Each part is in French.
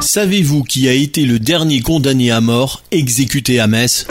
Savez-vous qui a été le dernier condamné à mort exécuté à Metz?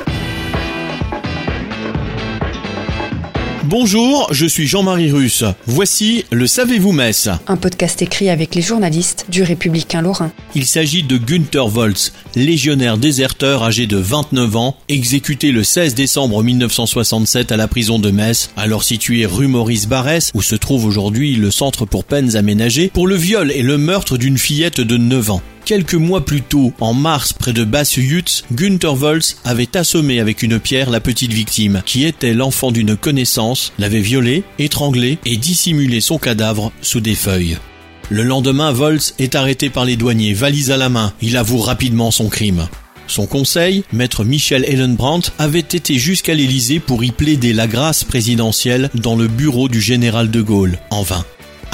Bonjour, je suis Jean-Marie Russe. Voici le Savez-vous Metz Un podcast écrit avec les journalistes du Républicain Lorrain. Il s'agit de Günther Volz, légionnaire déserteur âgé de 29 ans, exécuté le 16 décembre 1967 à la prison de Metz, alors située rue Maurice Barrès, où se trouve aujourd'hui le centre pour peines aménagées, pour le viol et le meurtre d'une fillette de 9 ans. Quelques mois plus tôt, en mars, près de Basse-Jutz, Günther Volz avait assommé avec une pierre la petite victime, qui était l'enfant d'une connaissance, l'avait violée, étranglée et dissimulé son cadavre sous des feuilles. Le lendemain, Volz est arrêté par les douaniers, valise à la main. Il avoue rapidement son crime. Son conseil, maître Michel Ellenbrandt, avait été jusqu'à l'Élysée pour y plaider la grâce présidentielle dans le bureau du général de Gaulle, en vain.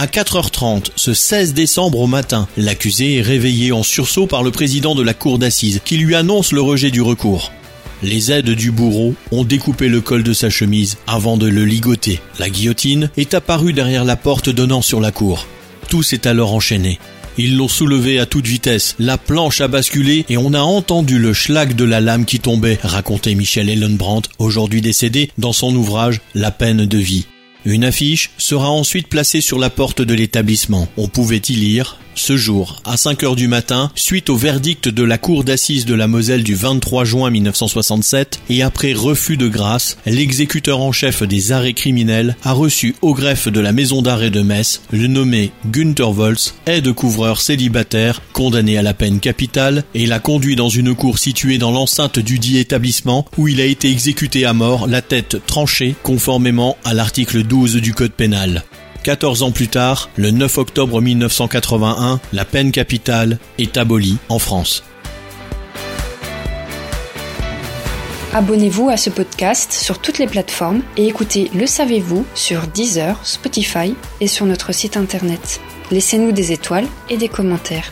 À 4h30, ce 16 décembre au matin, l'accusé est réveillé en sursaut par le président de la cour d'assises qui lui annonce le rejet du recours. Les aides du bourreau ont découpé le col de sa chemise avant de le ligoter. La guillotine est apparue derrière la porte donnant sur la cour. Tout s'est alors enchaîné. Ils l'ont soulevé à toute vitesse, la planche a basculé et on a entendu le schlag de la lame qui tombait, racontait Michel Ellenbrandt, aujourd'hui décédé, dans son ouvrage La peine de vie. Une affiche sera ensuite placée sur la porte de l'établissement. On pouvait y lire ce jour, à 5 heures du matin, suite au verdict de la Cour d'assises de la Moselle du 23 juin 1967, et après refus de grâce, l'exécuteur en chef des arrêts criminels a reçu au greffe de la maison d'arrêt de Metz le nommé Günther Volz, aide-couvreur célibataire, condamné à la peine capitale, et l'a conduit dans une cour située dans l'enceinte du dit établissement où il a été exécuté à mort, la tête tranchée, conformément à l'article 12 du Code pénal. 14 ans plus tard, le 9 octobre 1981, la peine capitale est abolie en France. Abonnez-vous à ce podcast sur toutes les plateformes et écoutez Le Savez-vous sur Deezer, Spotify et sur notre site internet. Laissez-nous des étoiles et des commentaires.